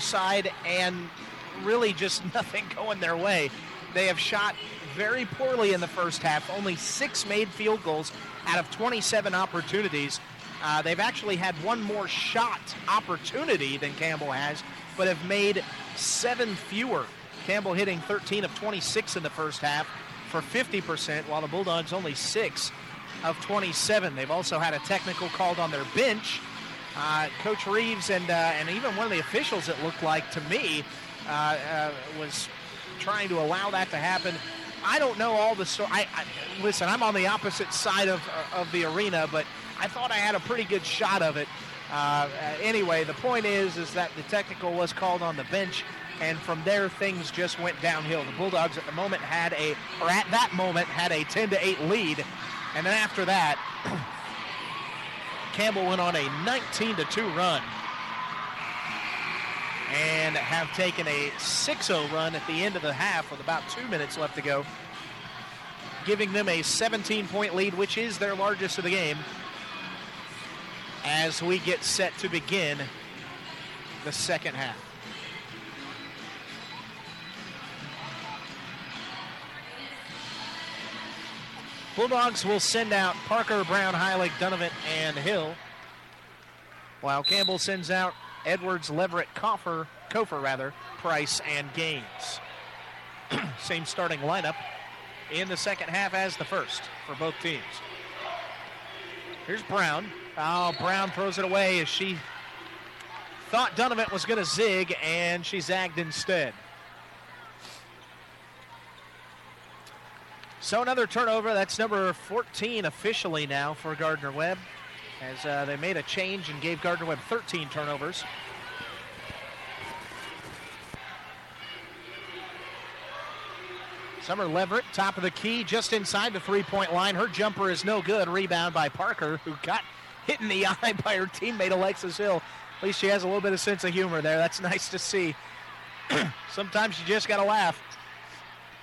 side and really just nothing going their way. They have shot very poorly in the first half, only six made field goals out of 27 opportunities. Uh, they've actually had one more shot opportunity than Campbell has, but have made seven fewer. Campbell hitting 13 of 26 in the first half for 50%, while the Bulldogs only six of 27. They've also had a technical called on their bench. Uh, Coach Reeves and uh, and even one of the officials, it looked like to me, uh, uh, was trying to allow that to happen. I don't know all the story. I, I, listen, I'm on the opposite side of of the arena, but I thought I had a pretty good shot of it. Uh, anyway, the point is, is that the technical was called on the bench, and from there things just went downhill. The Bulldogs at the moment had a, or at that moment had a 10 to 8 lead, and then after that, Campbell went on a 19 to 2 run and have taken a 6-0 run at the end of the half with about two minutes left to go, giving them a 17-point lead, which is their largest of the game, as we get set to begin the second half. Bulldogs will send out Parker, Brown, Heilig, Donovan, and Hill, while Campbell sends out Edwards, Leverett, Coffer, Kofer rather, Price, and Gaines. Same starting lineup in the second half as the first for both teams. Here's Brown. Oh, Brown throws it away as she thought Donovan was going to zig, and she zagged instead. So another turnover. That's number 14 officially now for Gardner Webb, as uh, they made a change and gave Gardner Webb 13 turnovers. Summer Leverett, top of the key, just inside the three-point line. Her jumper is no good. Rebound by Parker, who got hit in the eye by her teammate Alexis Hill. At least she has a little bit of sense of humor there. That's nice to see. Sometimes you just got to laugh.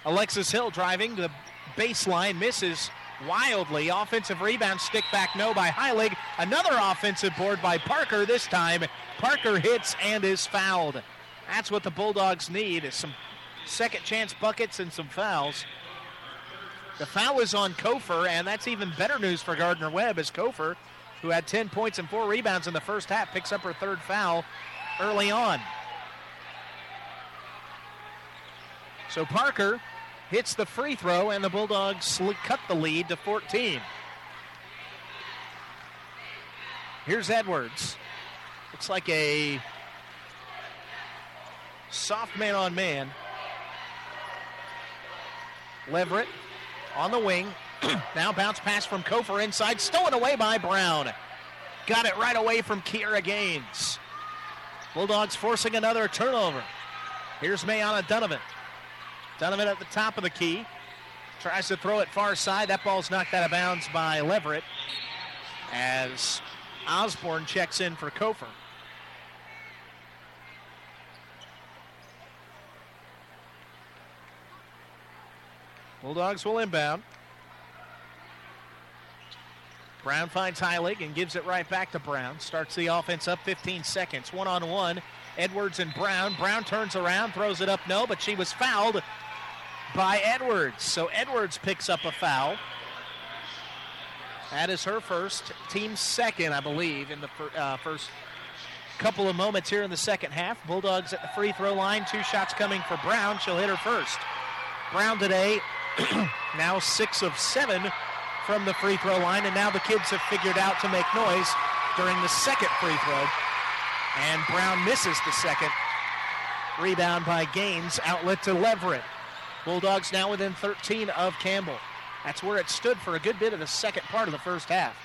Alexis Hill driving to the baseline, misses wildly. Offensive rebound, stick back no by Heilig. Another offensive board by Parker. This time, Parker hits and is fouled. That's what the Bulldogs need is some second chance buckets and some fouls. The foul is on Kofer, and that's even better news for Gardner Webb as Kofer, who had 10 points and four rebounds in the first half, picks up her third foul early on. So Parker hits the free throw, and the Bulldogs cut the lead to 14. Here's Edwards. Looks like a soft man on man. Leverett on the wing. now bounce pass from Kofer inside, stolen away by Brown. Got it right away from Kiera Gaines. Bulldogs forcing another turnover. Here's Mayana Donovan. Donovan at the top of the key. Tries to throw it far side. That ball's knocked out of bounds by Leverett as Osborne checks in for Kofer. Bulldogs will inbound. Brown finds Heilig and gives it right back to Brown. Starts the offense up 15 seconds. One on one. Edwards and Brown. Brown turns around, throws it up no, but she was fouled by Edwards. So Edwards picks up a foul. That is her first, team second, I believe, in the uh, first couple of moments here in the second half. Bulldogs at the free throw line. Two shots coming for Brown. She'll hit her first. Brown today now six of seven from the free throw line, and now the kids have figured out to make noise during the second free throw. And Brown misses the second. Rebound by Gaines, outlet to Leverett. Bulldogs now within 13 of Campbell. That's where it stood for a good bit of the second part of the first half.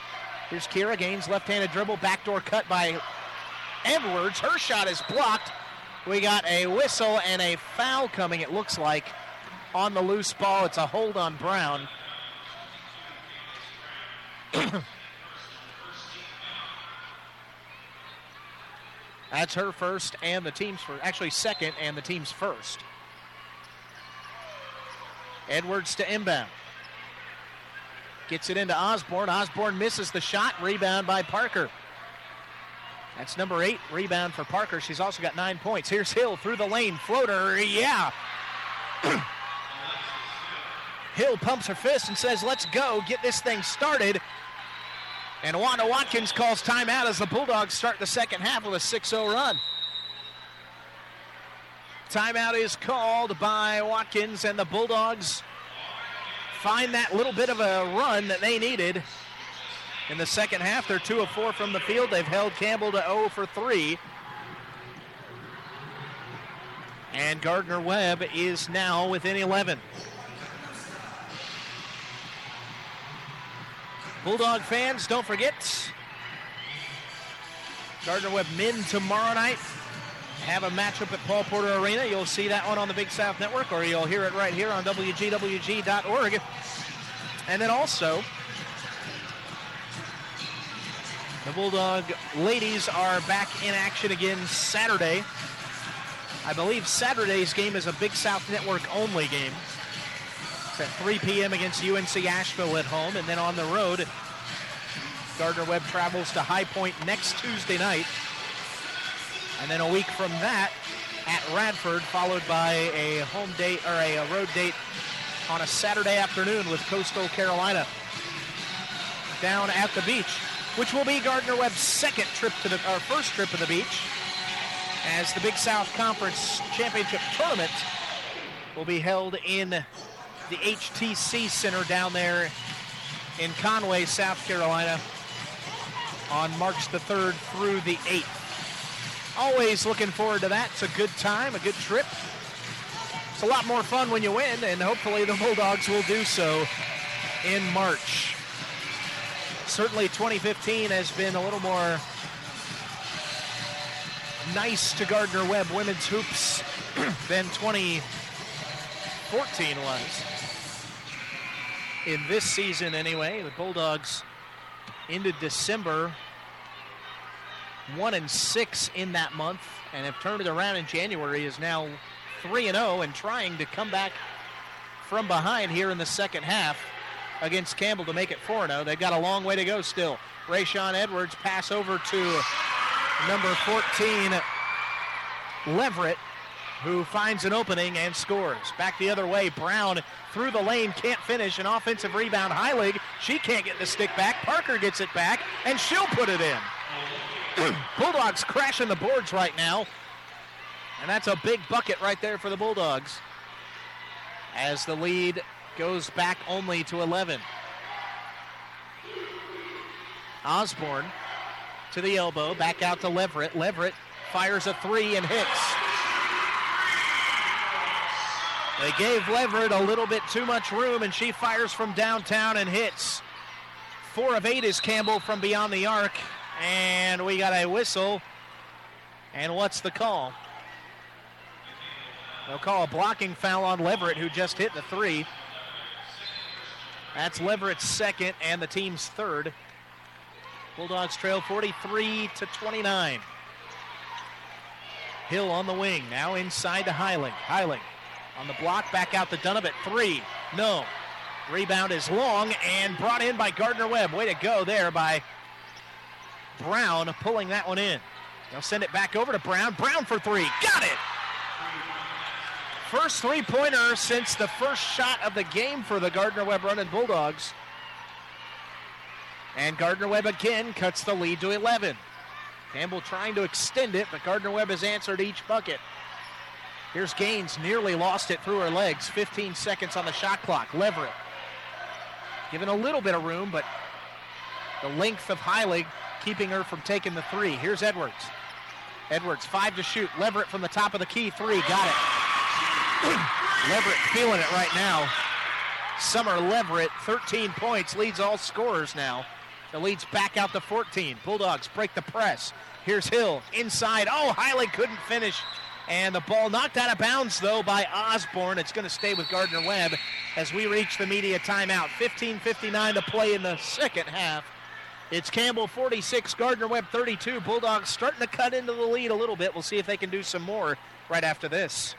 Here's Kira Gaines, left-handed dribble, backdoor cut by Edwards. Her shot is blocked. We got a whistle and a foul coming, it looks like, on the loose ball. It's a hold on Brown. That's her first and the team's first. Actually, second and the team's first. Edwards to inbound. Gets it into Osborne. Osborne misses the shot. Rebound by Parker. That's number eight rebound for Parker. She's also got nine points. Here's Hill through the lane. Floater, yeah. Hill pumps her fist and says, let's go, get this thing started. And Wanda Watkins calls timeout as the Bulldogs start the second half with a 6 0 run. Timeout is called by Watkins, and the Bulldogs find that little bit of a run that they needed. In the second half, they're 2 of 4 from the field. They've held Campbell to 0 for 3. And Gardner Webb is now within 11. Bulldog fans, don't forget Gardner Webb men tomorrow night have a matchup at Paul Porter Arena. You'll see that one on the Big South Network, or you'll hear it right here on WGWG.org. And then also, the Bulldog ladies are back in action again Saturday. I believe Saturday's game is a Big South Network only game. It's at 3 p.m. against UNC Asheville at home, and then on the road, Gardner Webb travels to High Point next Tuesday night. And then a week from that at Radford, followed by a home date or a, road date on a Saturday afternoon with Coastal Carolina down at the beach, which will be Gardner Webb's second trip to the, our first trip to the beach, as the Big South Conference Championship Tournament will be held in the HTC Center down there in Conway, South Carolina on March the 3rd through the 8th. Always looking forward to that. It's a good time, a good trip. It's a lot more fun when you win, and hopefully the Bulldogs will do so in March. Certainly 2015 has been a little more nice to Gardner Webb women's hoops than 2014 was in this season anyway. The Bulldogs ended December one and six in that month and have turned it around in January. Is now three and zero and trying to come back from behind here in the second half against Campbell to make it 4 0. They've got a long way to go still. Rayshawn Edwards pass over to number 14, Leverett, who finds an opening and scores. Back the other way, Brown through the lane, can't finish. An offensive rebound, Heilig. She can't get the stick back. Parker gets it back, and she'll put it in. Bulldogs crashing the boards right now. And that's a big bucket right there for the Bulldogs. As the lead goes back only to 11. Osborne to the elbow, back out to Leverett. Leverett fires a three and hits. They gave Leverett a little bit too much room, and she fires from downtown and hits. Four of eight is Campbell from beyond the arc, and we got a whistle. And what's the call? They'll call a blocking foul on Leverett, who just hit the three. That's Leverett's second and the team's third. Bulldogs trail 43 to 29. Hill on the wing, now inside to Heilig. Heilig on the block, back out to Donovan. Three. No. Rebound is long and brought in by Gardner Webb. Way to go there by Brown pulling that one in. They'll send it back over to Brown. Brown for three. Got it! First three pointer since the first shot of the game for the Gardner Webb running Bulldogs. And Gardner Webb again cuts the lead to 11. Campbell trying to extend it, but Gardner Webb has answered each bucket. Here's Gaines, nearly lost it through her legs. 15 seconds on the shot clock. Leverett given a little bit of room, but the length of Heilig keeping her from taking the three. Here's Edwards. Edwards, five to shoot. Leverett from the top of the key, three. Got it. Leverett feeling it right now. Summer Leverett, 13 points, leads all scorers now. The lead's back out to 14. Bulldogs break the press. Here's Hill inside. Oh, Heilig couldn't finish. And the ball knocked out of bounds, though, by Osborne. It's going to stay with Gardner Webb as we reach the media timeout. 15.59 to play in the second half. It's Campbell 46, Gardner Webb 32. Bulldogs starting to cut into the lead a little bit. We'll see if they can do some more right after this.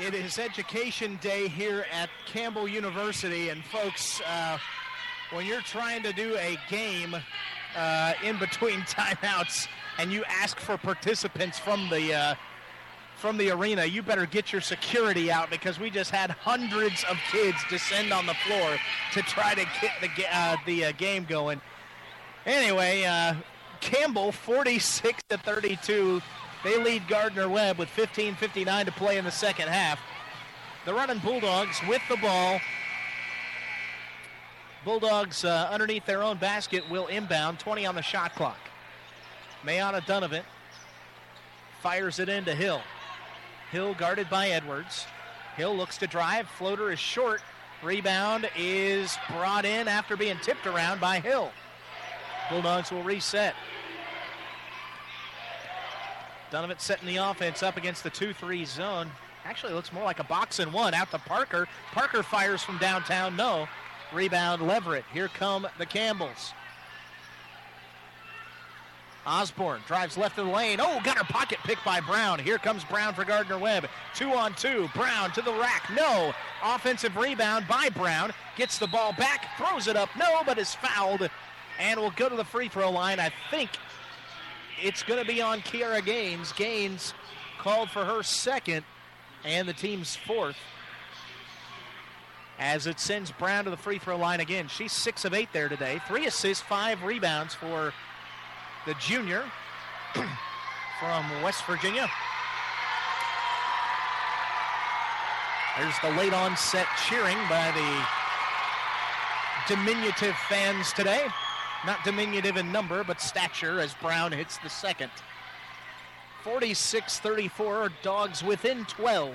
It is Education Day here at Campbell University, and folks, uh, when you're trying to do a game uh, in between timeouts and you ask for participants from the uh, from the arena, you better get your security out because we just had hundreds of kids descend on the floor to try to get the uh, the uh, game going. Anyway, uh, Campbell 46 to 32 they lead Gardner Webb with 15.59 to play in the second half. The running Bulldogs with the ball. Bulldogs uh, underneath their own basket will inbound, 20 on the shot clock. Mayana Donovan fires it into Hill. Hill guarded by Edwards. Hill looks to drive. Floater is short. Rebound is brought in after being tipped around by Hill. Bulldogs will reset. Donovan setting the offense up against the 2 3 zone. Actually, looks more like a box and one out to Parker. Parker fires from downtown. No. Rebound Leverett. Here come the Camels. Osborne drives left of the lane. Oh, got her pocket picked by Brown. Here comes Brown for Gardner Webb. Two on two. Brown to the rack. No. Offensive rebound by Brown. Gets the ball back. Throws it up. No, but is fouled. And will go to the free throw line. I think it's going to be on Kiara Gaines. Gaines called for her second and the team's fourth. As it sends Brown to the free throw line again. She's six of eight there today. Three assists, five rebounds for the junior from West Virginia. There's the late onset cheering by the diminutive fans today. Not diminutive in number, but stature as Brown hits the second. 46 34, dogs within 12.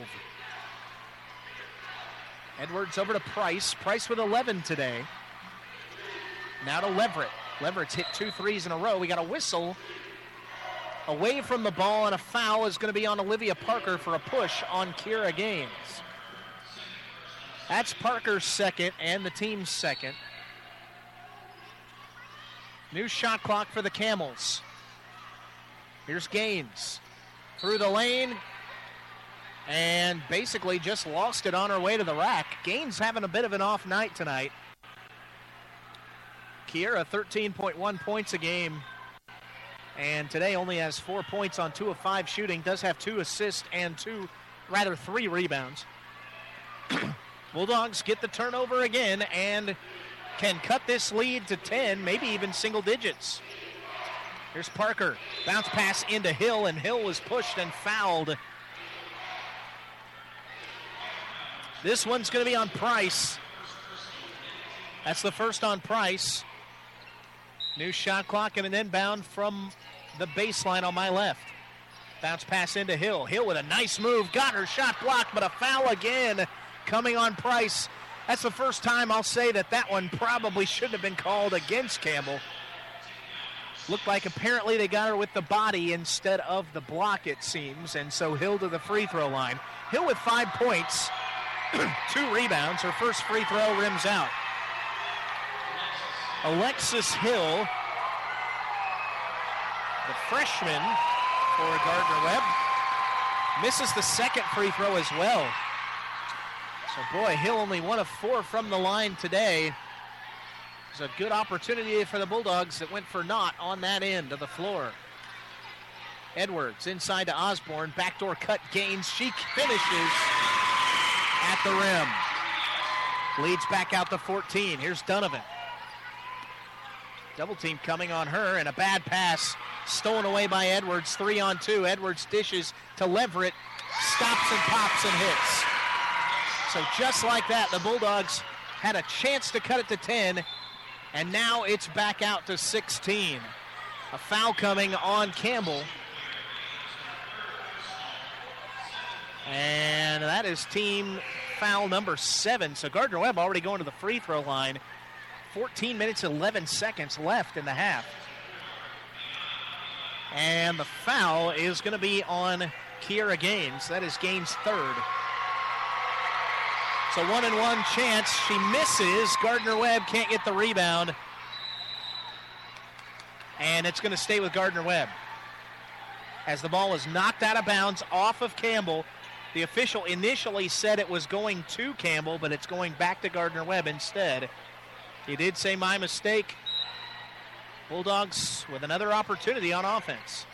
Edwards over to Price. Price with 11 today. Now to Leverett. Leverett's hit two threes in a row. We got a whistle away from the ball, and a foul is going to be on Olivia Parker for a push on Kira Gaines. That's Parker's second and the team's second. New shot clock for the Camels. Here's Gaines through the lane and basically just lost it on her way to the rack. Gaines having a bit of an off night tonight. Kiera, 13.1 points a game. And today only has four points on two of five shooting. Does have two assists and two, rather, three rebounds. Bulldogs get the turnover again and can cut this lead to 10, maybe even single digits. Here's Parker. Bounce pass into Hill, and Hill was pushed and fouled. This one's going to be on Price. That's the first on Price. New shot clock and an inbound from the baseline on my left. Bounce pass into Hill. Hill with a nice move. Got her shot blocked, but a foul again coming on Price. That's the first time I'll say that that one probably shouldn't have been called against Campbell. Looked like apparently they got her with the body instead of the block, it seems. And so Hill to the free throw line. Hill with five points, two rebounds. Her first free throw rims out. Alexis Hill, the freshman for Gardner Webb, misses the second free throw as well. So, boy, Hill only one of four from the line today. It's a good opportunity for the Bulldogs that went for naught on that end of the floor. Edwards inside to Osborne. Backdoor cut Gaines. She finishes at the rim. Leads back out to 14. Here's Donovan. Double team coming on her and a bad pass stolen away by Edwards. Three on two. Edwards dishes to Leverett. Stops and pops and hits. So just like that, the Bulldogs had a chance to cut it to 10, and now it's back out to 16. A foul coming on Campbell. And that is team foul number seven. So Gardner Webb already going to the free throw line. 14 minutes, 11 seconds left in the half. And the foul is going to be on Kiera Gaines. That is Gaines' third. So one and one chance. She misses. Gardner Webb can't get the rebound. And it's going to stay with Gardner Webb. As the ball is knocked out of bounds off of Campbell. The official initially said it was going to Campbell, but it's going back to Gardner Webb instead. He did say my mistake. Bulldogs with another opportunity on offense.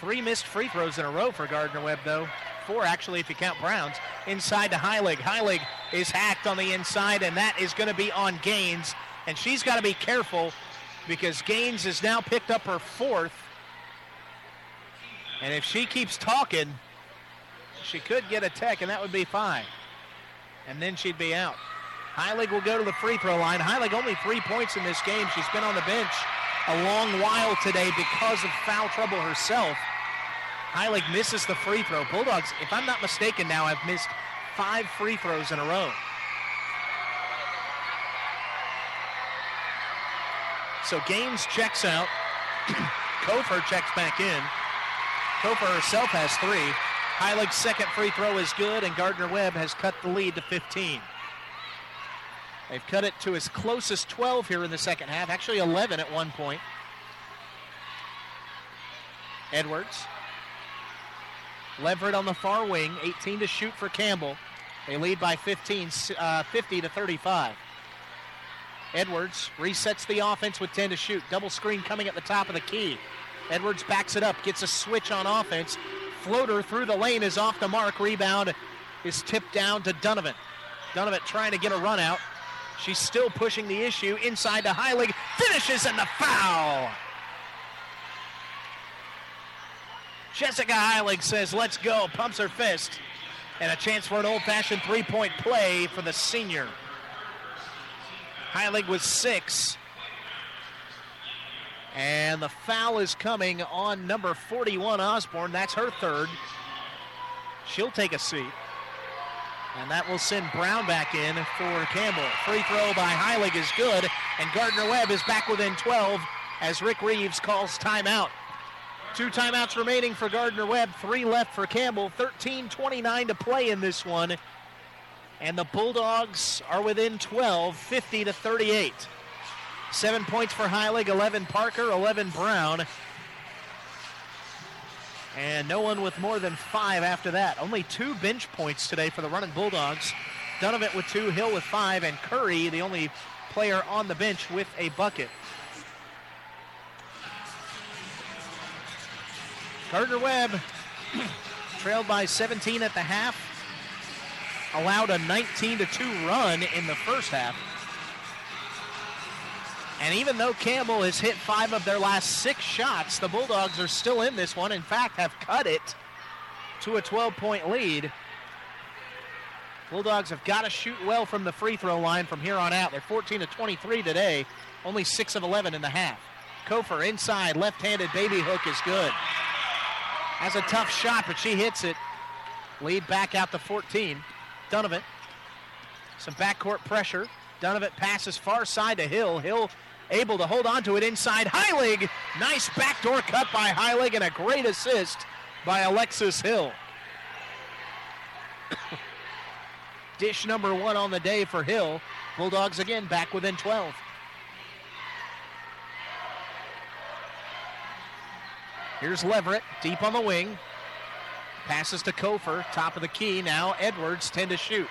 Three missed free throws in a row for Gardner Webb, though. Four, actually, if you count Browns. Inside to Heilig. Heilig is hacked on the inside, and that is going to be on Gaines. And she's got to be careful because Gaines has now picked up her fourth. And if she keeps talking, she could get a tech, and that would be fine. And then she'd be out. Heilig will go to the free throw line. Heilig only three points in this game. She's been on the bench a long while today because of foul trouble herself. Heilig misses the free throw. Bulldogs, if I'm not mistaken now, have missed five free throws in a row. So Gaines checks out. Kofer checks back in. Kofer herself has three. Heilig's second free throw is good, and Gardner Webb has cut the lead to 15. They've cut it to as close as 12 here in the second half, actually 11 at one point. Edwards. Leverett on the far wing, 18 to shoot for Campbell. They lead by 15, uh, 50 to 35. Edwards resets the offense with 10 to shoot. Double screen coming at the top of the key. Edwards backs it up, gets a switch on offense. Floater through the lane is off the mark. Rebound is tipped down to Donovan. Donovan trying to get a run out. She's still pushing the issue inside to Heilig. Finishes in the foul. Jessica Heilig says, let's go, pumps her fist. And a chance for an old fashioned three point play for the senior. Heilig was six. And the foul is coming on number 41, Osborne. That's her third. She'll take a seat. And that will send Brown back in for Campbell. Free throw by Heilig is good, and Gardner Webb is back within 12 as Rick Reeves calls timeout. Two timeouts remaining for Gardner Webb, three left for Campbell, 13-29 to play in this one. And the Bulldogs are within 12, 50 to 38. Seven points for Heilig, 11 Parker, 11 Brown. And no one with more than five after that. Only two bench points today for the running Bulldogs. Donovan with two, Hill with five, and Curry, the only player on the bench with a bucket. Gardner Webb trailed by 17 at the half, allowed a 19 to 2 run in the first half. And even though Campbell has hit five of their last six shots, the Bulldogs are still in this one. In fact, have cut it to a 12 point lead. Bulldogs have got to shoot well from the free throw line from here on out. They're 14 to 23 today, only 6 of 11 in the half. Kofer inside, left handed baby hook is good. Has a tough shot, but she hits it. Lead back out to 14. Donovan. Some backcourt pressure. Donovan passes far side to Hill. Hill able to hold on to it inside Heilig. Nice backdoor cut by Heilig and a great assist by Alexis Hill. Dish number one on the day for Hill. Bulldogs again back within 12. Here's Leverett deep on the wing. Passes to Kofer, top of the key. Now Edwards 10 to shoot.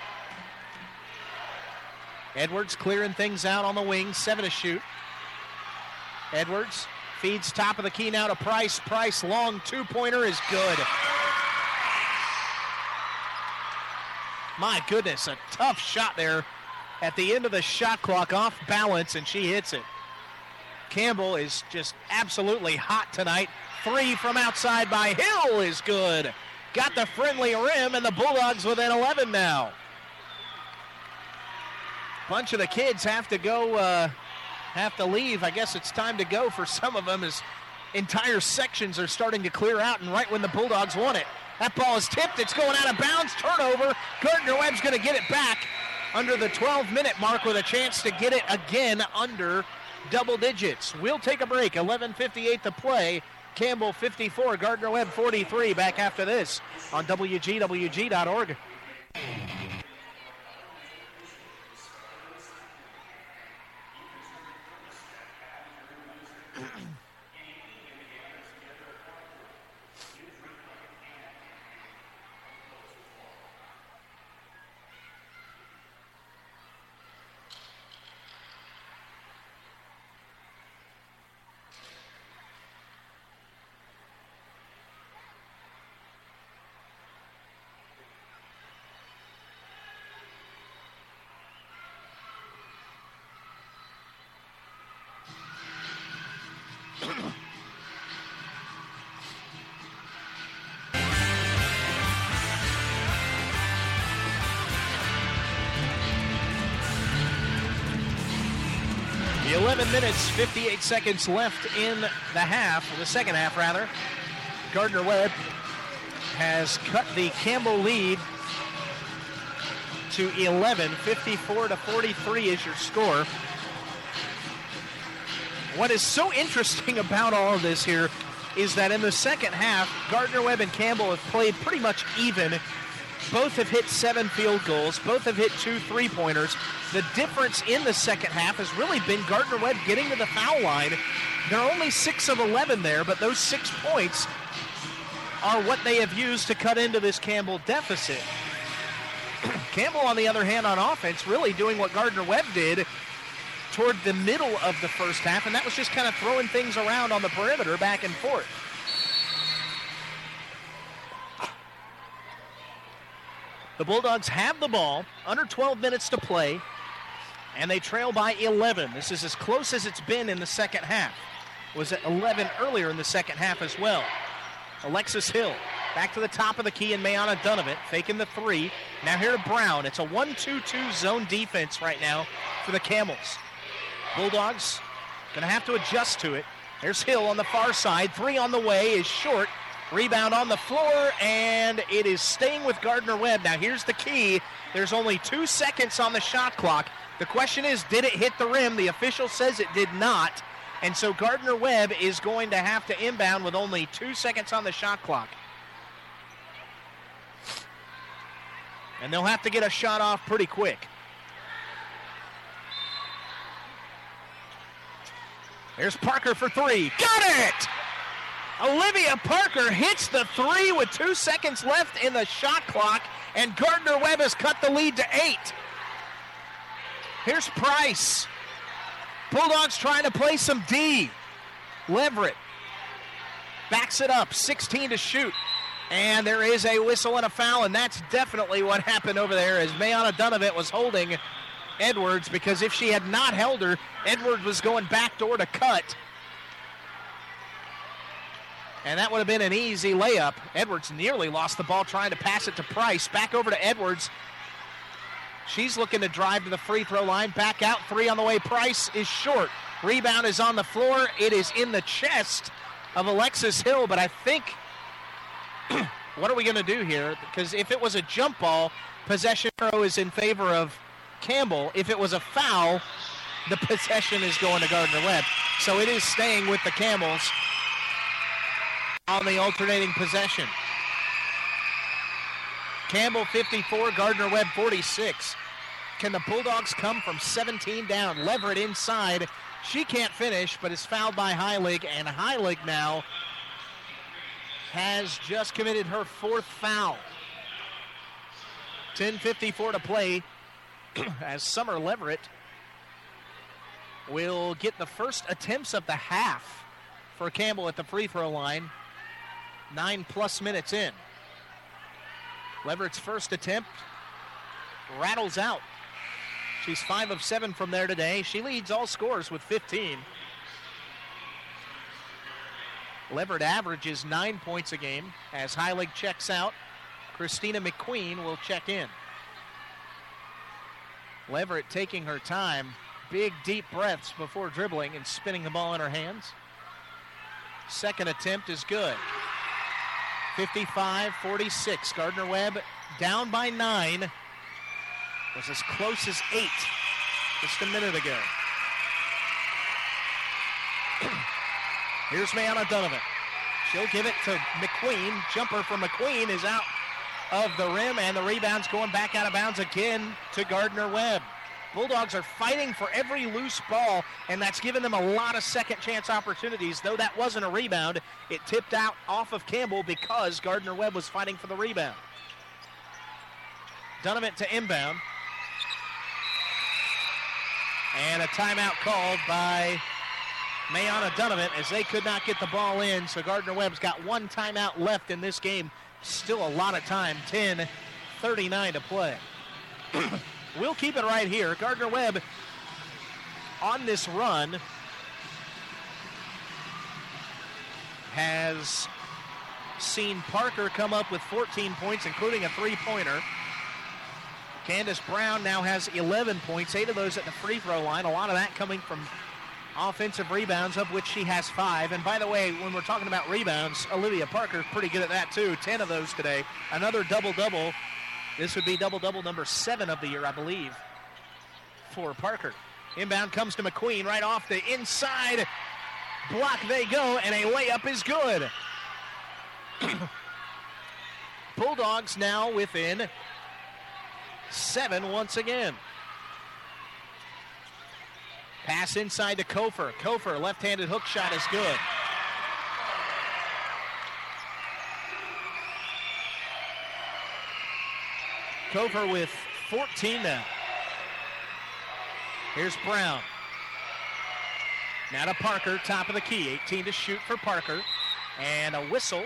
Edwards clearing things out on the wing, seven to shoot. Edwards feeds top of the key now to Price. Price long two pointer is good. My goodness, a tough shot there at the end of the shot clock off balance, and she hits it. Campbell is just absolutely hot tonight. Three from outside by Hill is good. Got the friendly rim, and the Bulldogs within 11 now. bunch of the kids have to go, uh, have to leave. I guess it's time to go for some of them as entire sections are starting to clear out, and right when the Bulldogs want it. That ball is tipped. It's going out of bounds. Turnover. Gardner Webb's going to get it back under the 12 minute mark with a chance to get it again under double digits. We'll take a break. 11.58 to play. Campbell 54, Gardner Webb 43. Back after this on WGWG.org. 11 minutes, 58 seconds left in the half, the second half rather. Gardner Webb has cut the Campbell lead to 11. 54 to 43 is your score. What is so interesting about all of this here is that in the second half, Gardner Webb and Campbell have played pretty much even. Both have hit seven field goals. Both have hit two three pointers. The difference in the second half has really been Gardner Webb getting to the foul line. They're only six of 11 there, but those six points are what they have used to cut into this Campbell deficit. Campbell, on the other hand, on offense, really doing what Gardner Webb did toward the middle of the first half, and that was just kind of throwing things around on the perimeter back and forth. The Bulldogs have the ball, under 12 minutes to play, and they trail by 11. This is as close as it's been in the second half. Was at 11 earlier in the second half as well. Alexis Hill back to the top of the key, and Mayana Dunovant faking the three. Now here to Brown. It's a 1 2 2 zone defense right now for the Camels. Bulldogs going to have to adjust to it. There's Hill on the far side. Three on the way is short. Rebound on the floor, and it is staying with Gardner Webb. Now, here's the key there's only two seconds on the shot clock. The question is, did it hit the rim? The official says it did not. And so Gardner Webb is going to have to inbound with only two seconds on the shot clock. And they'll have to get a shot off pretty quick. There's Parker for three. Got it! Olivia Parker hits the three with two seconds left in the shot clock, and Gardner Webb has cut the lead to eight. Here's Price. Bulldogs trying to play some D. Leverett backs it up, 16 to shoot. And there is a whistle and a foul, and that's definitely what happened over there as Mayana Dunovant was holding Edwards because if she had not held her, Edwards was going backdoor to cut. And that would have been an easy layup. Edwards nearly lost the ball trying to pass it to Price. Back over to Edwards. She's looking to drive to the free throw line. Back out, three on the way. Price is short. Rebound is on the floor. It is in the chest of Alexis Hill, but I think what are we going to do here? Because if it was a jump ball, possession arrow is in favor of Campbell. If it was a foul, the possession is going to Gardner Webb. So it is staying with the Camels on the alternating possession. Campbell 54, Gardner Webb 46. Can the Bulldogs come from 17 down? Leverett inside. She can't finish, but is fouled by Heilig, and Heilig now has just committed her fourth foul. 10.54 to play as Summer Leverett will get the first attempts of the half for Campbell at the free throw line. Nine plus minutes in. Leverett's first attempt rattles out. She's five of seven from there today. She leads all scores with 15. Leverett averages nine points a game as Heilig checks out. Christina McQueen will check in. Leverett taking her time, big deep breaths before dribbling and spinning the ball in her hands. Second attempt is good. 55 46. Gardner Webb down by nine. Was as close as eight just a minute ago. Here's Mayana Donovan. She'll give it to McQueen. Jumper from McQueen is out of the rim, and the rebound's going back out of bounds again to Gardner Webb. Bulldogs are fighting for every loose ball, and that's given them a lot of second chance opportunities. Though that wasn't a rebound, it tipped out off of Campbell because Gardner Webb was fighting for the rebound. Donovan to inbound. And a timeout called by Mayana Donovan as they could not get the ball in. So Gardner Webb's got one timeout left in this game. Still a lot of time. 10 39 to play. we'll keep it right here. Gardner Webb on this run has seen Parker come up with 14 points, including a three pointer. Candace Brown now has 11 points, eight of those at the free throw line. A lot of that coming from offensive rebounds, of which she has five. And by the way, when we're talking about rebounds, Olivia Parker's pretty good at that too. 10 of those today. Another double double. This would be double double number seven of the year, I believe, for Parker. Inbound comes to McQueen right off the inside. Block they go, and a layup is good. Bulldogs now within seven once again. Pass inside to Kofer. Kofer, left handed hook shot is good. Kofer with 14 now. Here's Brown. Now to Parker, top of the key. 18 to shoot for Parker. And a whistle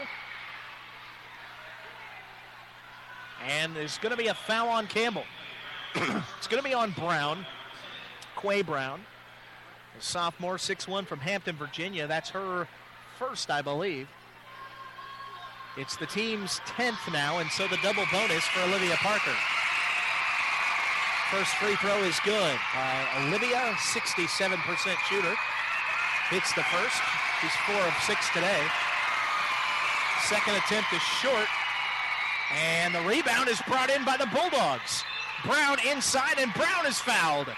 And there's going to be a foul on Campbell. it's going to be on Brown, Quay Brown, a sophomore, 6'1 from Hampton, Virginia. That's her first, I believe. It's the team's 10th now, and so the double bonus for Olivia Parker. First free throw is good. Uh, Olivia, 67% shooter. Hits the first. She's four of six today. Second attempt is short. And the rebound is brought in by the Bulldogs. Brown inside, and Brown is fouled.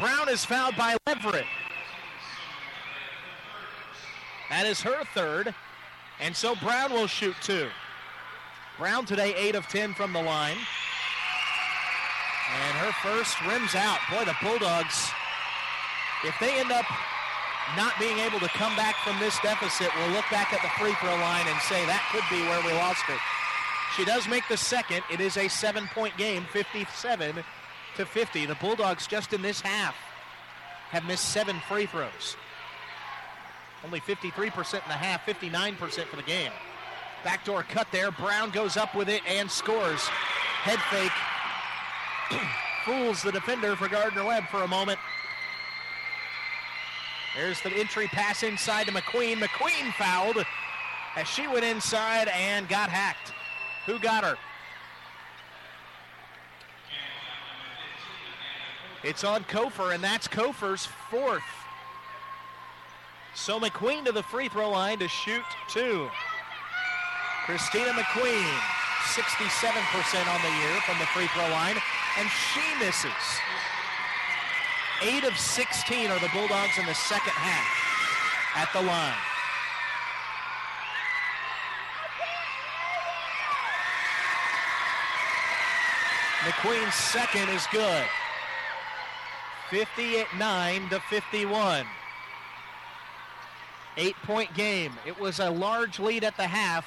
Brown is fouled by Leverett. That is her third. And so Brown will shoot two. Brown today, 8 of 10 from the line. And her first rims out. Boy, the Bulldogs, if they end up not being able to come back from this deficit, we'll look back at the free throw line and say that could be where we lost it. She does make the second. It is a seven point game, 57 to 50. The Bulldogs just in this half have missed seven free throws. Only 53% in the half, 59% for the game. Backdoor cut there. Brown goes up with it and scores. Head fake. Fools the defender for Gardner Webb for a moment. There's the entry pass inside to McQueen. McQueen fouled as she went inside and got hacked. Who got her? It's on Kofer, and that's Kofer's fourth. So McQueen to the free throw line to shoot two. Christina McQueen, 67% on the year from the free throw line, and she misses. 8 of 16 are the Bulldogs in the second half at the line. McQueen's second is good. 59 to 51. Eight point game. It was a large lead at the half.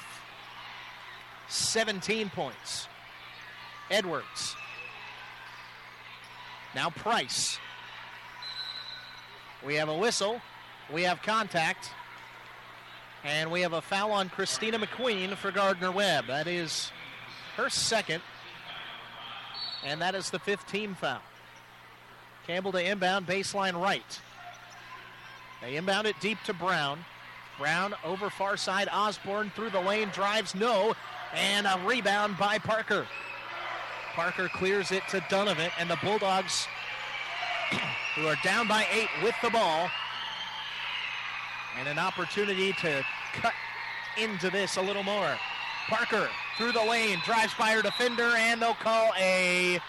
17 points. Edwards. Now Price. We have a whistle. We have contact. And we have a foul on Christina McQueen for Gardner Webb. That is her second. And that is the fifth team foul. Campbell to inbound, baseline right. They inbound it deep to Brown. Brown over far side. Osborne through the lane, drives no. And a rebound by Parker. Parker clears it to Donovan, and the Bulldogs, who are down by eight with the ball, and an opportunity to cut into this a little more. Parker through the lane, drives by her defender, and they'll call a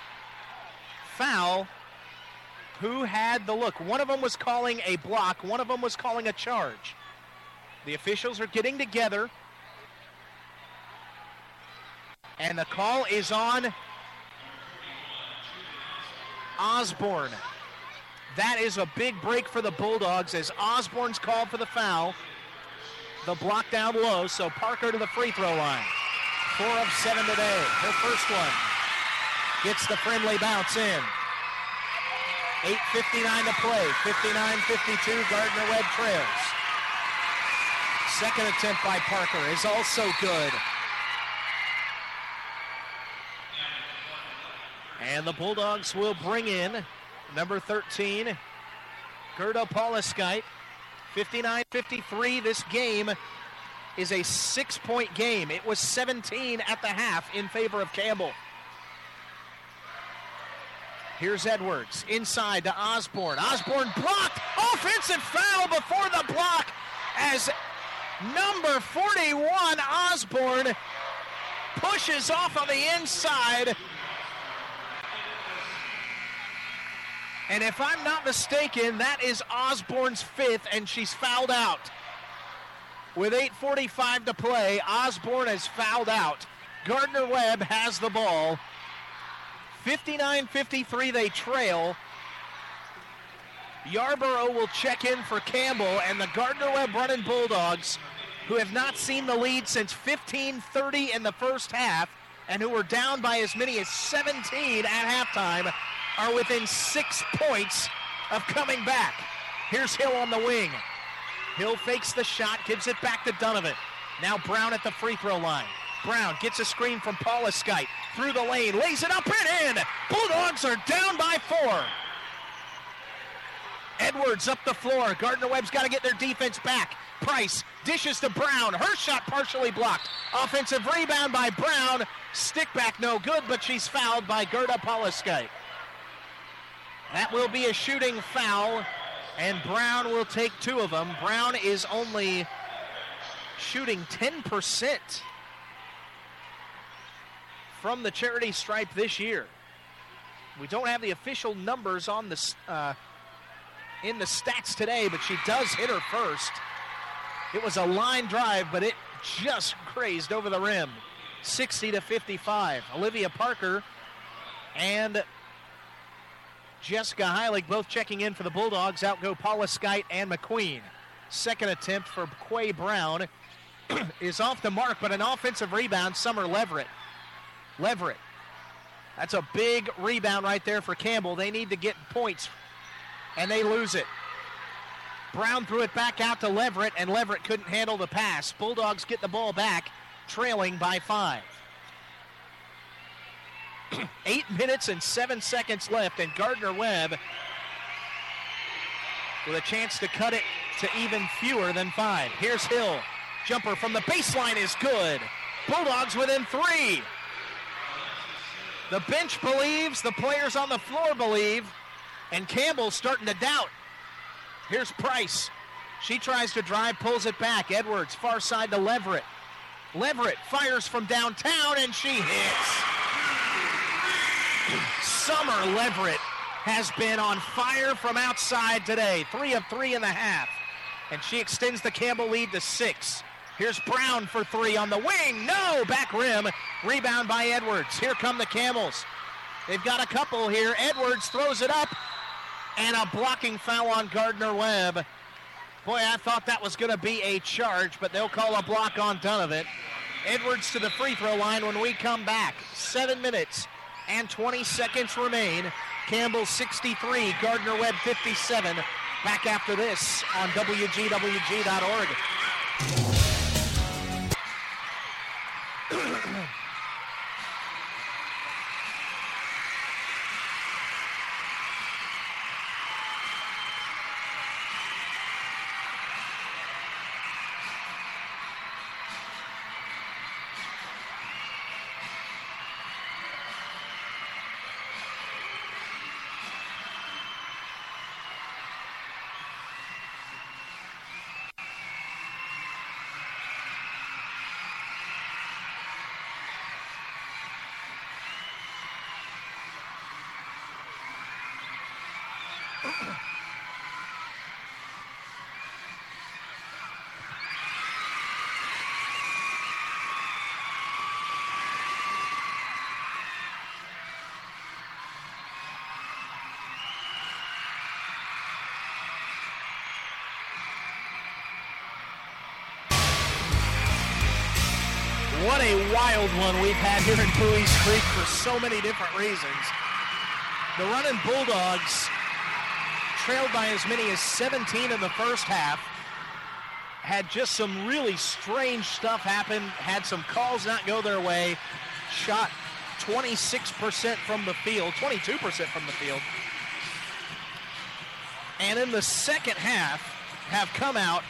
foul. Who had the look? One of them was calling a block, one of them was calling a charge. The officials are getting together. And the call is on Osborne. That is a big break for the Bulldogs as Osborne's called for the foul. The block down low, so Parker to the free throw line. Four of seven today. Her first one. Gets the friendly bounce in. 8.59 to play. 59-52. Gardner Webb trails. Second attempt by Parker is also good. And the Bulldogs will bring in number 13, Gerda Pauliskite. 59-53. This game is a six-point game. It was 17 at the half in favor of Campbell. Here's Edwards inside to Osborne. Osborne blocked. Offensive foul before the block as number 41 Osborne pushes off on the inside And if I'm not mistaken, that is Osborne's fifth, and she's fouled out. With 8.45 to play, Osborne has fouled out. Gardner Webb has the ball. 59 53, they trail. Yarborough will check in for Campbell, and the Gardner Webb running Bulldogs, who have not seen the lead since 15 30 in the first half, and who were down by as many as 17 at halftime, are within six points of coming back. Here's Hill on the wing. Hill fakes the shot, gives it back to Donovan. Now Brown at the free throw line. Brown gets a screen from Pauliskite through the lane, lays it up and in. Bulldogs are down by four. Edwards up the floor. Gardner Webb's got to get their defense back. Price dishes to Brown. Her shot partially blocked. Offensive rebound by Brown. Stick back no good, but she's fouled by Gerda Pauliskite. That will be a shooting foul, and Brown will take two of them. Brown is only shooting 10% from the charity stripe this year. We don't have the official numbers on the uh, in the stats today, but she does hit her first. It was a line drive, but it just grazed over the rim. 60 to 55. Olivia Parker and Jessica Heilig both checking in for the Bulldogs. Out go Pauliskite and McQueen. Second attempt for Quay Brown is off the mark, but an offensive rebound, Summer Leverett. Leverett. That's a big rebound right there for Campbell. They need to get points, and they lose it. Brown threw it back out to Leverett, and Leverett couldn't handle the pass. Bulldogs get the ball back, trailing by five. Eight minutes and seven seconds left, and Gardner Webb with a chance to cut it to even fewer than five. Here's Hill. Jumper from the baseline is good. Bulldogs within three. The bench believes, the players on the floor believe, and Campbell's starting to doubt. Here's Price. She tries to drive, pulls it back. Edwards, far side to Leverett. Leverett fires from downtown, and she hits. Summer Leverett has been on fire from outside today. Three of three in the half. And she extends the Campbell lead to six. Here's Brown for three on the wing. No, back rim. Rebound by Edwards. Here come the Camels. They've got a couple here. Edwards throws it up. And a blocking foul on Gardner Webb. Boy, I thought that was going to be a charge, but they'll call a block on Donovan. Edwards to the free throw line when we come back. Seven minutes and 20 seconds remain. Campbell 63, Gardner Webb 57. Back after this on WGWG.org. Yeah. What a wild one we've had here in Buies Creek for so many different reasons. The running Bulldogs trailed by as many as 17 in the first half. Had just some really strange stuff happen, had some calls not go their way, shot 26% from the field, 22% from the field. And in the second half, have come out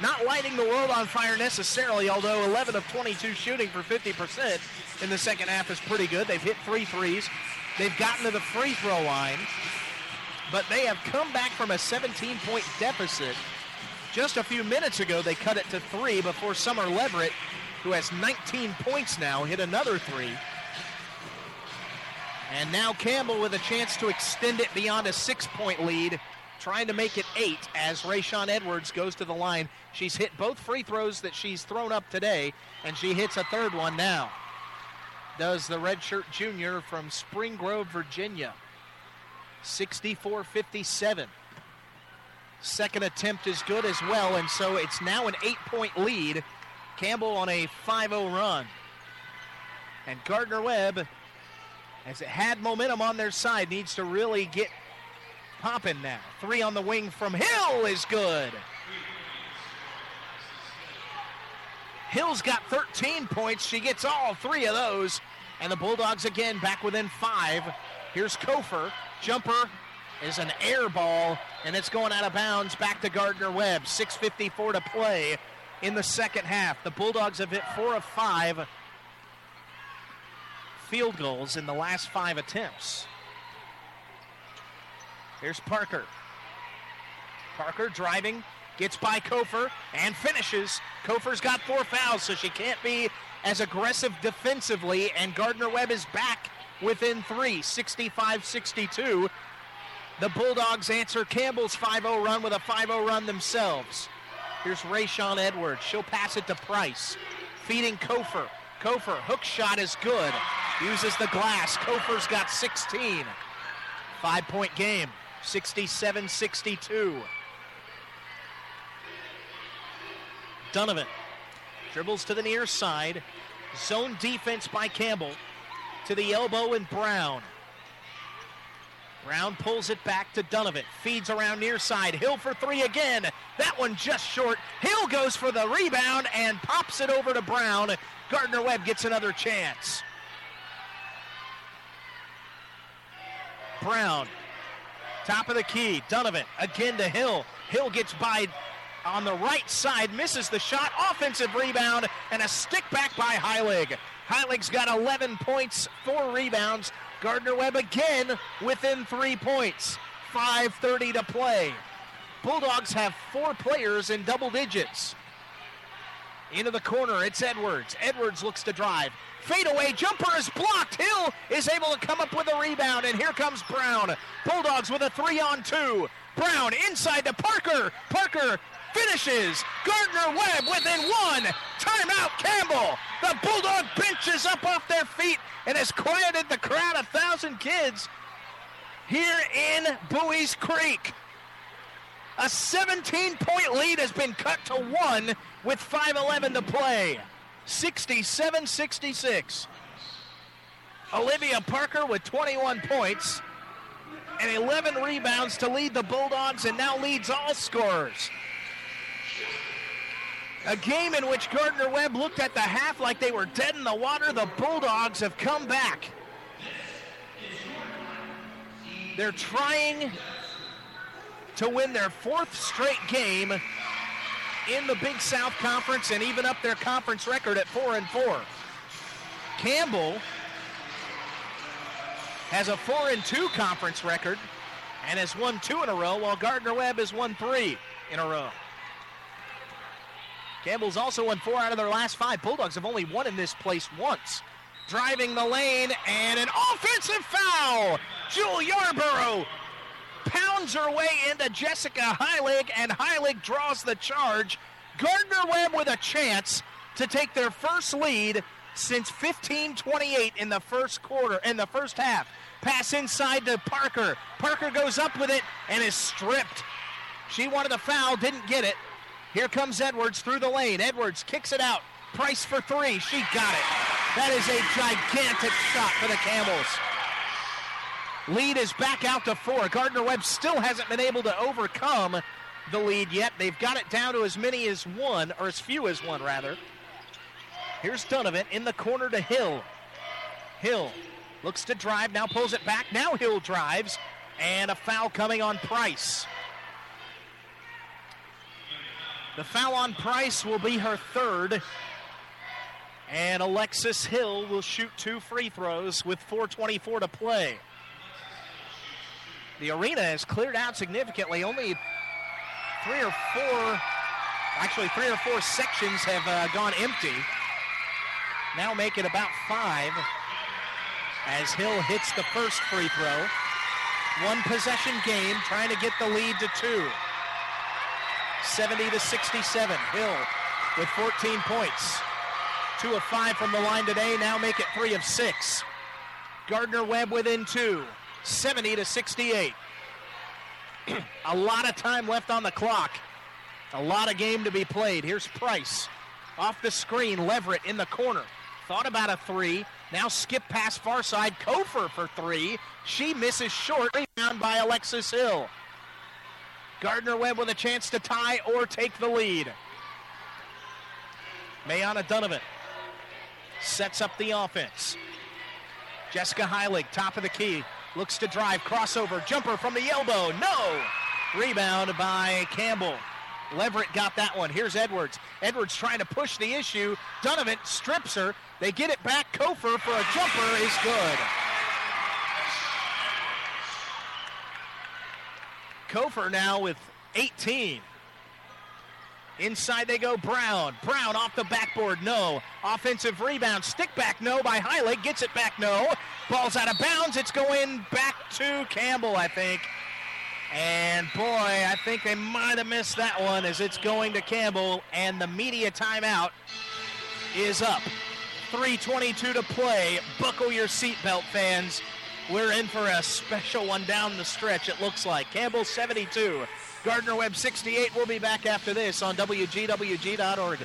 not lighting the world on fire necessarily, although 11 of 22 shooting for 50% in the second half is pretty good. They've hit three threes. They've gotten to the free throw line, but they have come back from a 17 point deficit. Just a few minutes ago, they cut it to three before Summer Leverett, who has 19 points now, hit another three. And now Campbell with a chance to extend it beyond a six point lead trying to make it eight as Rayshawn Edwards goes to the line. She's hit both free throws that she's thrown up today, and she hits a third one now. Does the redshirt junior from Spring Grove, Virginia. 64 57. Second attempt is good as well, and so it's now an eight point lead. Campbell on a 5 0 run. And Gardner Webb, as it had momentum on their side, needs to really get popping now. Three on the wing from Hill is good. Hill's got 13 points. She gets all three of those. And the Bulldogs again back within five. Here's Kofer. Jumper is an air ball, and it's going out of bounds back to Gardner Webb. 6.54 to play in the second half. The Bulldogs have hit four of five field goals in the last five attempts. Here's Parker. Parker driving, gets by Kofer, and finishes. Kofer's got four fouls, so she can't be as aggressive defensively, and Gardner Webb is back within three, 65 62. The Bulldogs answer Campbell's 5 0 run with a 5 0 run themselves. Here's Rayshawn Edwards. She'll pass it to Price. Feeding Kofer. Kofer, hook shot is good. Uses the glass. Kofer's got 16. Five point game. 67 62. Donovan dribbles to the near side. Zone defense by Campbell to the elbow and Brown. Brown pulls it back to Donovan. Feeds around near side. Hill for three again. That one just short. Hill goes for the rebound and pops it over to Brown. Gardner Webb gets another chance. Brown Top of the key, Donovan again to Hill. Hill gets by on the right side, misses the shot, offensive rebound, and a stick back by Heilig. Heilig's got 11 points, four rebounds. Gardner Webb again within three points. 5.30 to play. Bulldogs have four players in double digits. Into the corner, it's Edwards. Edwards looks to drive. Fadeaway jumper is blocked. Hill is able to come up with a rebound, and here comes Brown. Bulldogs with a three on two. Brown inside to Parker. Parker finishes. Gardner Webb within one. Timeout Campbell. The Bulldog bench is up off their feet and has quieted the crowd. A thousand kids here in Buies Creek. A 17 point lead has been cut to one with 5.11 to play. 67 66. Olivia Parker with 21 points and 11 rebounds to lead the Bulldogs and now leads all scorers. A game in which Gardner Webb looked at the half like they were dead in the water. The Bulldogs have come back. They're trying to win their fourth straight game in the Big South Conference and even up their conference record at 4 and 4. Campbell has a 4 and 2 conference record and has won two in a row, while Gardner Webb has won three in a row. Campbell's also won four out of their last five. Bulldogs have only won in this place once. Driving the lane and an offensive foul. Jewel Yarborough pounds her way into Jessica Heilig, and Heilig draws the charge. Gardner Webb with a chance to take their first lead since 15-28 in the first quarter, in the first half. Pass inside to Parker. Parker goes up with it and is stripped. She wanted a foul, didn't get it. Here comes Edwards through the lane. Edwards kicks it out. Price for three. She got it. That is a gigantic shot for the Camels. Lead is back out to four. Gardner Webb still hasn't been able to overcome the lead yet. They've got it down to as many as one, or as few as one, rather. Here's Donovan in the corner to Hill. Hill looks to drive, now pulls it back. Now Hill drives, and a foul coming on Price. The foul on Price will be her third. And Alexis Hill will shoot two free throws with 4.24 to play. The arena has cleared out significantly. Only three or four, actually, three or four sections have uh, gone empty. Now make it about five as Hill hits the first free throw. One possession game, trying to get the lead to two. 70 to 67. Hill with 14 points. Two of five from the line today. Now make it three of six. Gardner Webb within two. 70 to 68. a lot of time left on the clock. A lot of game to be played. Here's Price. Off the screen, Leverett in the corner. Thought about a three. Now skip past far side. Kofer for three. She misses short. Rebound by Alexis Hill. Gardner Webb with a chance to tie or take the lead. Mayana Donovan sets up the offense. Jessica Heilig, top of the key, looks to drive, crossover, jumper from the elbow. No! Rebound by Campbell. Leverett got that one. Here's Edwards. Edwards trying to push the issue. Donovan strips her. They get it back. Kofer for a jumper is good. Kofer now with 18. Inside they go Brown. Brown off the backboard, no. Offensive rebound, stick back, no by Heilig. Gets it back, no. Ball's out of bounds. It's going back to Campbell, I think. And boy, I think they might have missed that one as it's going to Campbell, and the media timeout is up. 3.22 to play. Buckle your seatbelt, fans. We're in for a special one down the stretch, it looks like. Campbell 72, Gardner Webb 68. We'll be back after this on WGWG.org.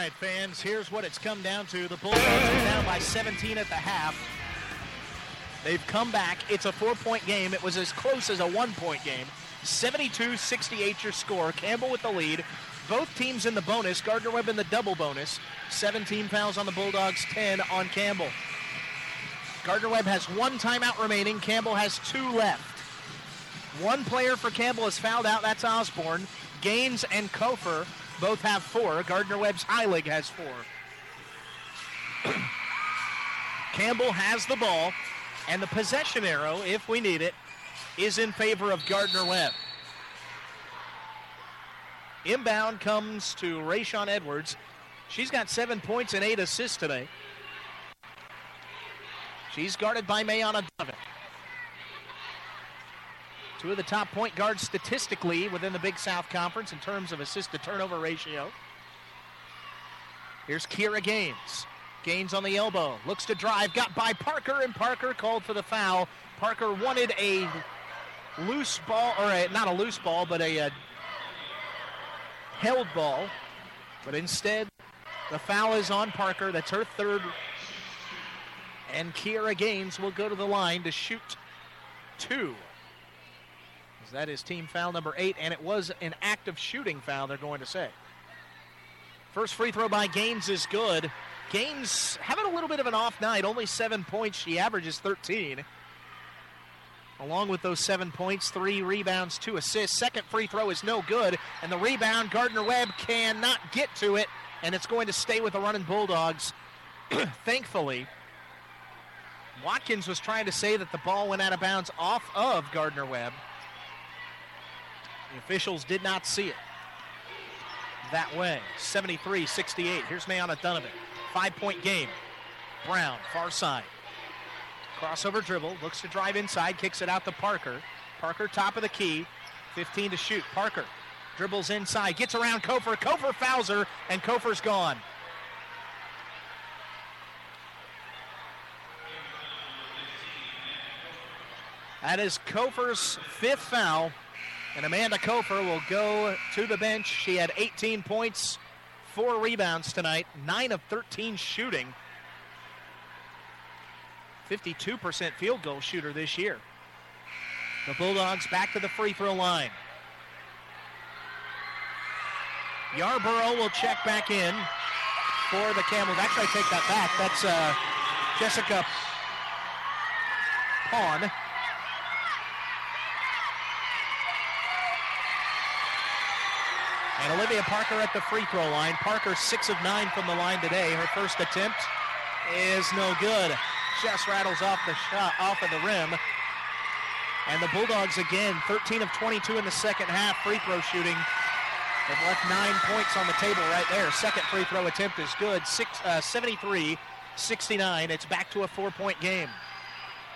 right, fans, here's what it's come down to. The Bulldogs are down by 17 at the half. They've come back. It's a four-point game. It was as close as a one-point game. 72-68 your score. Campbell with the lead. Both teams in the bonus. Gardner Webb in the double bonus. 17 fouls on the Bulldogs, 10 on Campbell. Gardner Webb has one timeout remaining. Campbell has two left. One player for Campbell is fouled out. That's Osborne. Gaines and Kofer both have four. Gardner Webb's Heilig has four. Campbell has the ball, and the possession arrow, if we need it, is in favor of Gardner Webb. Inbound comes to Rayshon Edwards. She's got seven points and eight assists today. She's guarded by Mayana Donovan. Two of the top point guards statistically within the Big South Conference in terms of assist to turnover ratio. Here's Kira Gaines. Gaines on the elbow. Looks to drive. Got by Parker, and Parker called for the foul. Parker wanted a loose ball, or a, not a loose ball, but a, a held ball, but instead the foul is on Parker. That's her third. And Kiera Gaines will go to the line to shoot two. That is team foul number eight, and it was an active shooting foul, they're going to say. First free throw by Gaines is good. Gaines having a little bit of an off night, only seven points. She averages 13. Along with those seven points, three rebounds, two assists. Second free throw is no good, and the rebound, Gardner Webb cannot get to it, and it's going to stay with the running Bulldogs. Thankfully, Watkins was trying to say that the ball went out of bounds off of Gardner Webb. The officials did not see it that way. 73 68. Here's Mayana Donovan. Five point game. Brown, far side. Crossover dribble. Looks to drive inside. Kicks it out to Parker. Parker, top of the key. 15 to shoot. Parker dribbles inside. Gets around Kofer. Kofer fouls her, and Kofer's gone. That is Kofer's fifth foul. And Amanda Kofer will go to the bench. She had 18 points, four rebounds tonight, 9 of 13 shooting. 52% field goal shooter this year. The Bulldogs back to the free throw line. Yarborough will check back in for the Camels. Actually, I take that back. That's uh, Jessica Pawn. And Olivia Parker at the free throw line. Parker six of nine from the line today. Her first attempt is no good. Just rattles off the shot off of the rim. And the Bulldogs again, 13 of 22 in the second half free throw shooting. They've left nine points on the table right there. Second free throw attempt is good. Six, uh, 73 69. It's back to a four point game.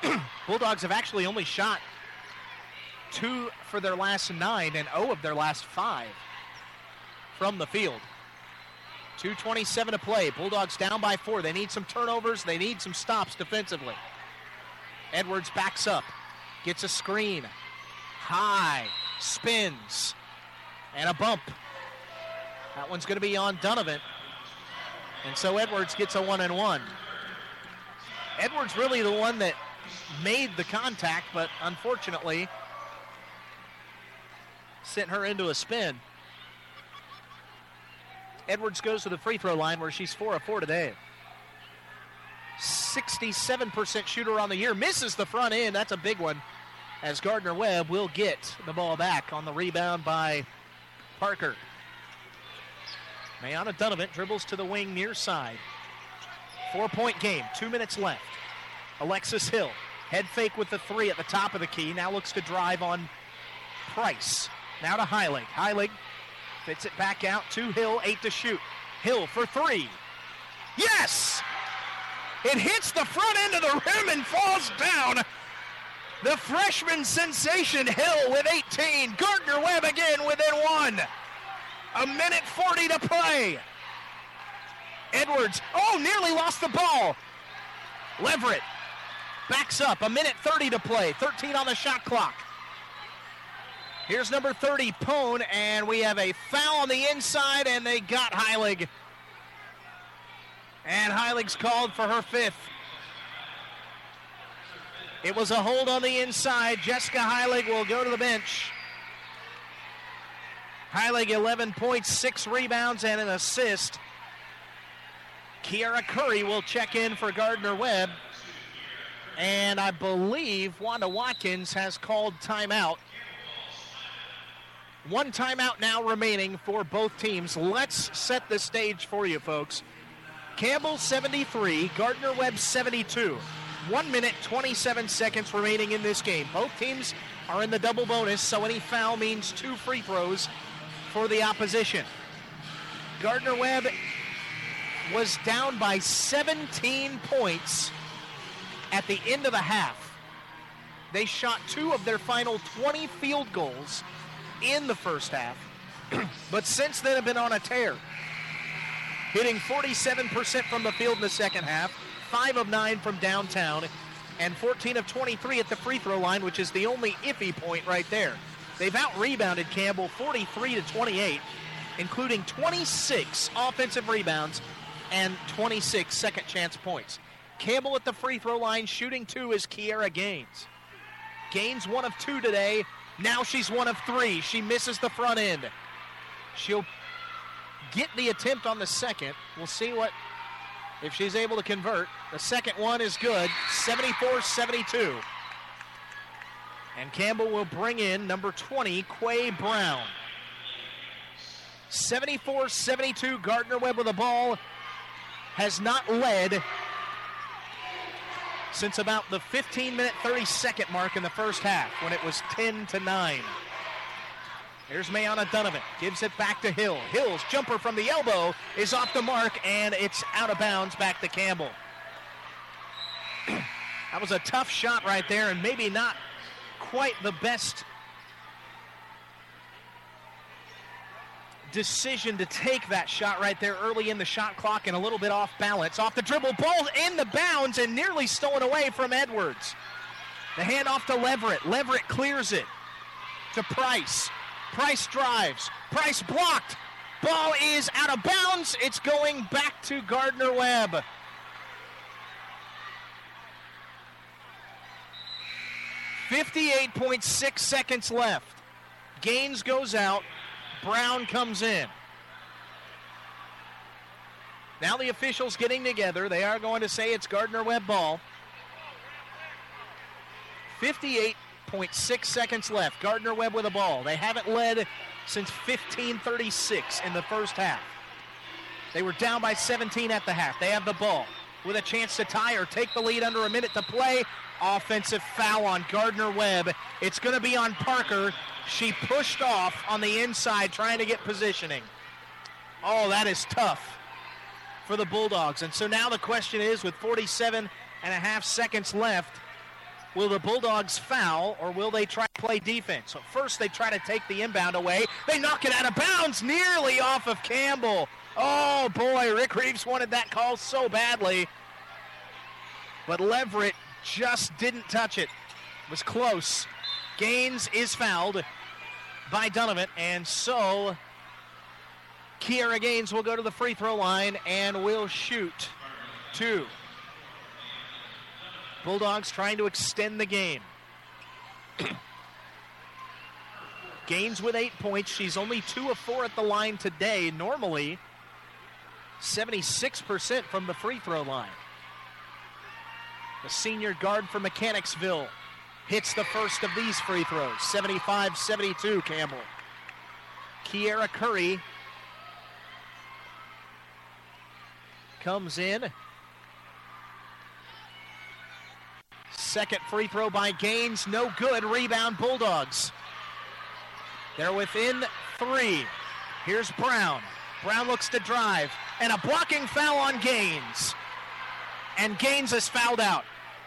Bulldogs have actually only shot two for their last nine and 0 of their last five from the field. 2.27 to play. Bulldogs down by four. They need some turnovers. They need some stops defensively. Edwards backs up, gets a screen. High, spins, and a bump. That one's going to be on Donovan. And so Edwards gets a one and one. Edwards really the one that made the contact, but unfortunately sent her into a spin. Edwards goes to the free throw line where she's 4 of 4 today. 67% shooter on the year. Misses the front end. That's a big one. As Gardner Webb will get the ball back on the rebound by Parker. Mayana Donovan dribbles to the wing near side. Four point game, two minutes left. Alexis Hill, head fake with the three at the top of the key. Now looks to drive on Price. Now to Heilig. Heilig Fits it back out to Hill, eight to shoot. Hill for three. Yes! It hits the front end of the rim and falls down. The freshman sensation Hill with 18. Gardner Webb again within one. A minute 40 to play. Edwards, oh, nearly lost the ball. Leverett backs up. A minute 30 to play. 13 on the shot clock. Here's number 30, Pone, and we have a foul on the inside, and they got Heilig. And Heilig's called for her fifth. It was a hold on the inside. Jessica Heilig will go to the bench. Heilig 11 points, six rebounds, and an assist. Kiara Curry will check in for Gardner Webb. And I believe Wanda Watkins has called timeout. One timeout now remaining for both teams. Let's set the stage for you, folks. Campbell 73, Gardner Webb 72. One minute, 27 seconds remaining in this game. Both teams are in the double bonus, so any foul means two free throws for the opposition. Gardner Webb was down by 17 points at the end of the half. They shot two of their final 20 field goals in the first half, but since then have been on a tear. Hitting 47% from the field in the second half, 5 of 9 from downtown, and 14 of 23 at the free throw line, which is the only iffy point right there. They've out rebounded Campbell 43 to 28. including 26 offensive rebounds and 26 second chance points. Campbell at the free throw line, shooting two is Kiera Gaines. Gaines one of two today. Now she's one of three. She misses the front end. She'll get the attempt on the second. We'll see what if she's able to convert. The second one is good, 74 72. And Campbell will bring in number 20, Quay Brown. 74 72, Gardner Webb with the ball. Has not led since about the 15 minute 30 second mark in the first half when it was 10 to 9. Here's Mayana Donovan. Gives it back to Hill. Hill's jumper from the elbow is off the mark, and it's out of bounds back to Campbell. that was a tough shot right there, and maybe not quite the best decision to take that shot right there early in the shot clock and a little bit off balance. Off the dribble, ball in the bounds and nearly stolen away from Edwards. The handoff to Leverett. Leverett clears it to Price. Price drives. Price blocked. Ball is out of bounds. It's going back to Gardner Webb. Fifty-eight point six seconds left. Gaines goes out. Brown comes in. Now the officials getting together. They are going to say it's Gardner Webb ball. 58.6 seconds left. Gardner Webb with a the ball. They haven't led since 1536 in the first half. They were down by 17 at the half. They have the ball with a chance to tie or take the lead under a minute to play. Offensive foul on Gardner Webb. It's going to be on Parker. She pushed off on the inside trying to get positioning. Oh, that is tough for the Bulldogs. And so now the question is with 47 and a half seconds left, Will the Bulldogs foul or will they try to play defense? So first they try to take the inbound away. They knock it out of bounds nearly off of Campbell. Oh boy, Rick Reeves wanted that call so badly. But Leverett just didn't touch it. Was close. Gaines is fouled by Donovan, and so Kiera Gaines will go to the free throw line and will shoot two. Bulldogs trying to extend the game. Gaines with eight points. She's only two of four at the line today. Normally, 76% from the free throw line. The senior guard for Mechanicsville hits the first of these free throws. 75 72, Campbell. Kiera Curry comes in Second free throw by Gaines, no good. Rebound, Bulldogs. They're within three. Here's Brown. Brown looks to drive, and a blocking foul on Gaines. And Gaines is fouled out.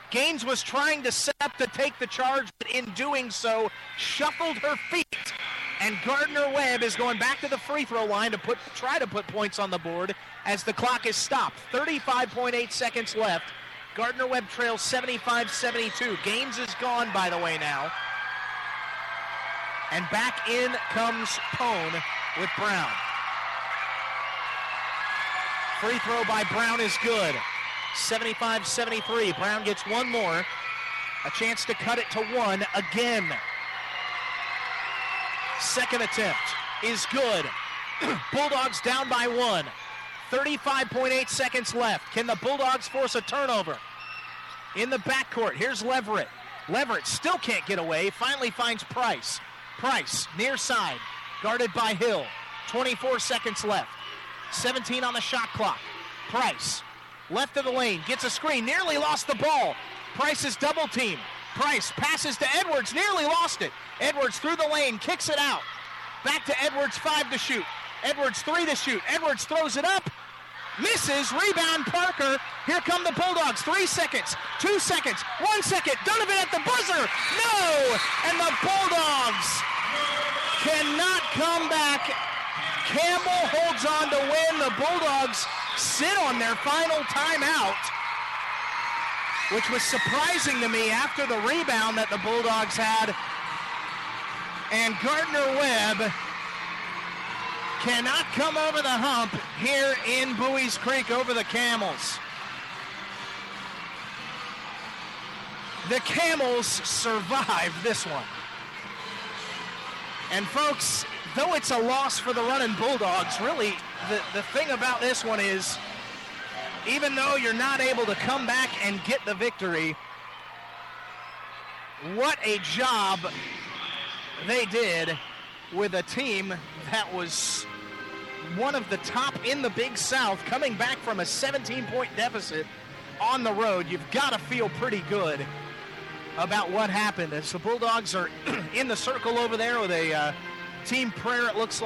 Gaines was trying to set up to take the charge, but in doing so, shuffled her feet. And Gardner Webb is going back to the free throw line to put try to put points on the board as the clock is stopped. 35.8 seconds left. Gardner Webb trails 75 72. Gaines is gone, by the way, now. And back in comes Pone with Brown. Free throw by Brown is good. 75 73. Brown gets one more. A chance to cut it to one again. Second attempt is good. Bulldogs down by one. 35.8 seconds left. Can the Bulldogs force a turnover? in the backcourt. Here's Leverett. Leverett still can't get away. Finally finds Price. Price near side, guarded by Hill. 24 seconds left. 17 on the shot clock. Price left of the lane gets a screen. Nearly lost the ball. Price is double team. Price passes to Edwards. Nearly lost it. Edwards through the lane kicks it out. Back to Edwards five to shoot. Edwards three to shoot. Edwards throws it up misses. Rebound Parker. Here come the Bulldogs. Three seconds, two seconds, one second. Donovan at the buzzer. No! And the Bulldogs cannot come back. Campbell holds on to win. The Bulldogs sit on their final timeout, which was surprising to me after the rebound that the Bulldogs had. And Gardner Webb cannot come over the hump here in Buies Creek over the Camels. The Camels survived this one. And folks, though it's a loss for the running Bulldogs, really the, the thing about this one is even though you're not able to come back and get the victory, what a job they did with a team that was one of the top in the Big South coming back from a 17 point deficit on the road. You've got to feel pretty good about what happened as the Bulldogs are in the circle over there with a uh, team prayer, it looks like.